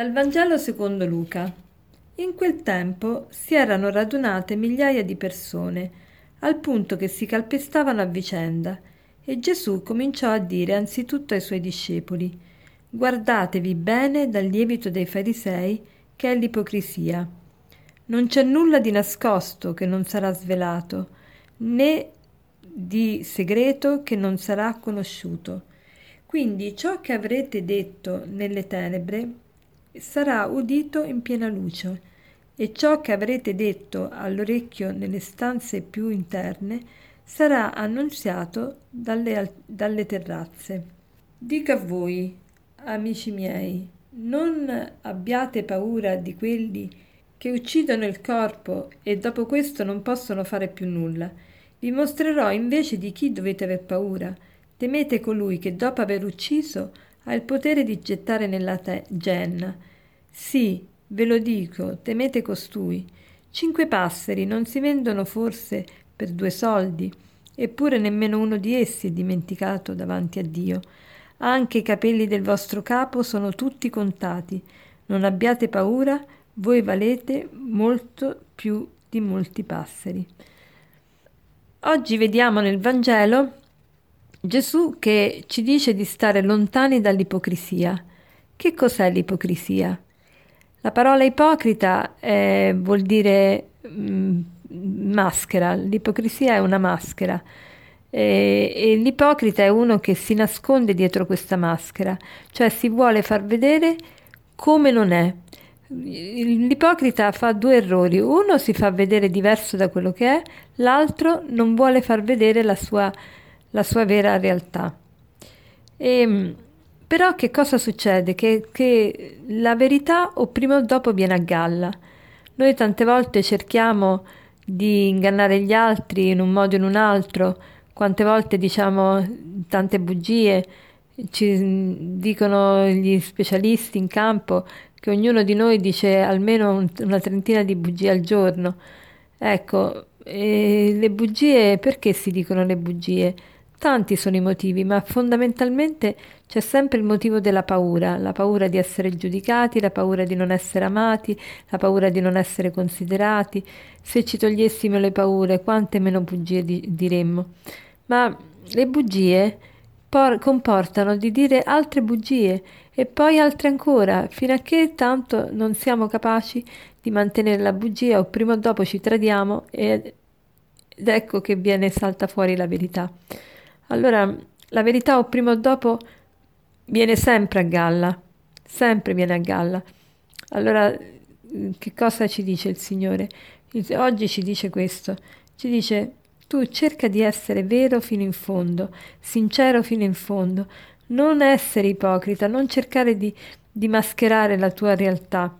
Dal Vangelo secondo Luca. In quel tempo si erano radunate migliaia di persone, al punto che si calpestavano a vicenda, e Gesù cominciò a dire anzitutto ai suoi discepoli, Guardatevi bene dal lievito dei farisei, che è l'ipocrisia. Non c'è nulla di nascosto che non sarà svelato, né di segreto che non sarà conosciuto. Quindi ciò che avrete detto nelle tenebre sarà udito in piena luce, e ciò che avrete detto all'orecchio nelle stanze più interne sarà annunziato dalle, dalle terrazze. Dico a voi, amici miei, non abbiate paura di quelli che uccidono il corpo e dopo questo non possono fare più nulla. Vi mostrerò invece di chi dovete aver paura. Temete colui che dopo aver ucciso ha il potere di gettare nella te- genna. Sì, ve lo dico, temete costui. Cinque passeri non si vendono forse per due soldi, eppure nemmeno uno di essi è dimenticato davanti a Dio. Anche i capelli del vostro capo sono tutti contati. Non abbiate paura, voi valete molto più di molti passeri. Oggi vediamo nel Vangelo Gesù che ci dice di stare lontani dall'ipocrisia. Che cos'è l'ipocrisia? La parola ipocrita eh, vuol dire mh, mm, maschera, l'ipocrisia è una maschera e, e l'ipocrita è uno che si nasconde dietro questa maschera, cioè si vuole far vedere come non è. L'ipocrita fa due errori, uno si fa vedere diverso da quello che è, l'altro non vuole far vedere la sua la sua vera realtà. E, ehm, però che cosa succede? Che, che la verità o prima o dopo viene a galla. Noi tante volte cerchiamo di ingannare gli altri in un modo o in un altro, quante volte diciamo tante bugie, ci dicono gli specialisti in campo che ognuno di noi dice almeno un, una trentina di bugie al giorno. Ecco, le bugie, perché si dicono le bugie? Tanti sono i motivi, ma fondamentalmente c'è sempre il motivo della paura, la paura di essere giudicati, la paura di non essere amati, la paura di non essere considerati. Se ci togliessimo le paure, quante meno bugie di- diremmo. Ma le bugie por- comportano di dire altre bugie e poi altre ancora, fino a che tanto non siamo capaci di mantenere la bugia o prima o dopo ci tradiamo ed, ed ecco che viene salta fuori la verità. Allora la verità o prima o dopo viene sempre a galla, sempre viene a galla. Allora che cosa ci dice il Signore? Oggi ci dice questo, ci dice tu cerca di essere vero fino in fondo, sincero fino in fondo, non essere ipocrita, non cercare di, di mascherare la tua realtà,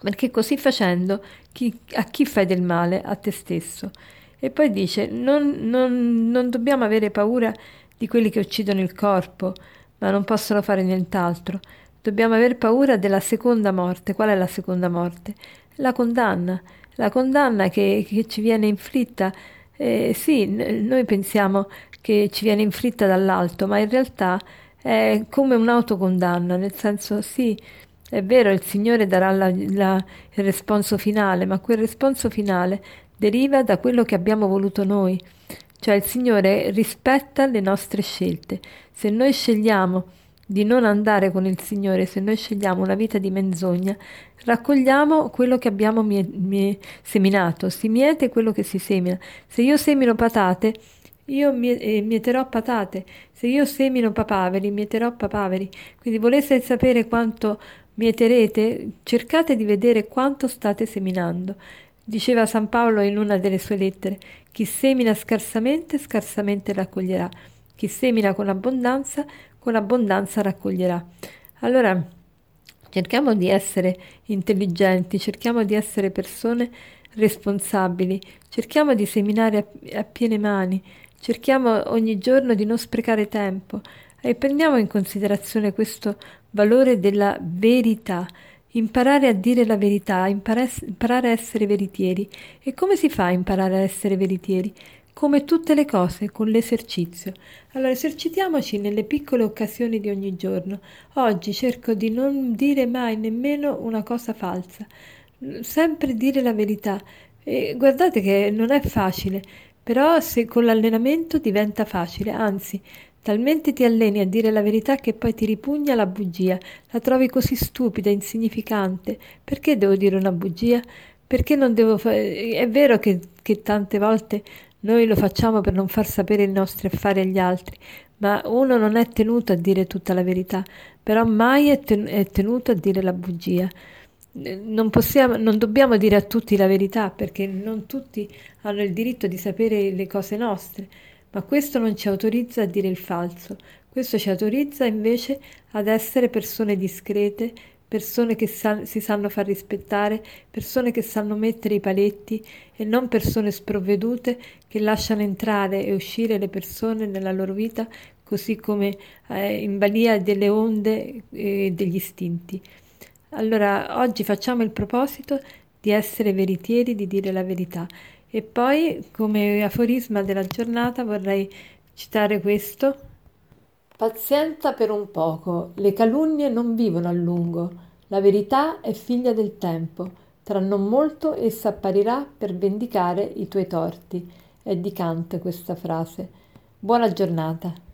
perché così facendo chi, a chi fai del male? A te stesso. E poi dice, non, non, non dobbiamo avere paura di quelli che uccidono il corpo, ma non possono fare nient'altro. Dobbiamo aver paura della seconda morte. Qual è la seconda morte? La condanna. La condanna che, che ci viene inflitta. Eh, sì, n- noi pensiamo che ci viene inflitta dall'alto, ma in realtà è come un'autocondanna, nel senso sì, è vero, il Signore darà la, la, il responso finale, ma quel responso finale deriva da quello che abbiamo voluto noi, cioè il Signore rispetta le nostre scelte. Se noi scegliamo di non andare con il Signore, se noi scegliamo una vita di menzogna, raccogliamo quello che abbiamo mie- mie- seminato, si miete quello che si semina. Se io semino patate, io eh, mieterò patate, se io semino papaveri, mieterò papaveri. Quindi volete sapere quanto mieterete? Cercate di vedere quanto state seminando. Diceva San Paolo in una delle sue lettere, chi semina scarsamente, scarsamente raccoglierà, chi semina con abbondanza, con abbondanza raccoglierà. Allora, cerchiamo di essere intelligenti, cerchiamo di essere persone responsabili, cerchiamo di seminare a, a piene mani, cerchiamo ogni giorno di non sprecare tempo e prendiamo in considerazione questo valore della verità, Imparare a dire la verità, imparare a essere veritieri. E come si fa a imparare a essere veritieri? come tutte le cose, con l'esercizio. Allora esercitiamoci nelle piccole occasioni di ogni giorno. Oggi cerco di non dire mai nemmeno una cosa falsa, sempre dire la verità. E guardate che non è facile, però se con l'allenamento diventa facile, anzi, talmente ti alleni a dire la verità che poi ti ripugna la bugia, la trovi così stupida, insignificante. Perché devo dire una bugia? Perché non devo fare... È vero che, che tante volte noi lo facciamo per non far sapere i nostri affari agli altri, ma uno non è tenuto a dire tutta la verità, però mai è, ten- è tenuto a dire la bugia. Non, possiamo, non dobbiamo dire a tutti la verità perché non tutti hanno il diritto di sapere le cose nostre, ma questo non ci autorizza a dire il falso, questo ci autorizza invece ad essere persone discrete, persone che sa- si sanno far rispettare, persone che sanno mettere i paletti e non persone sprovvedute che lasciano entrare e uscire le persone nella loro vita così come eh, in balia delle onde e degli istinti. Allora, oggi facciamo il proposito di essere veritieri, di dire la verità. E poi, come aforisma della giornata, vorrei citare questo Pazienza per un poco, le calunnie non vivono a lungo, la verità è figlia del tempo, tra non molto essa apparirà per vendicare i tuoi torti. È di Kant questa frase. Buona giornata.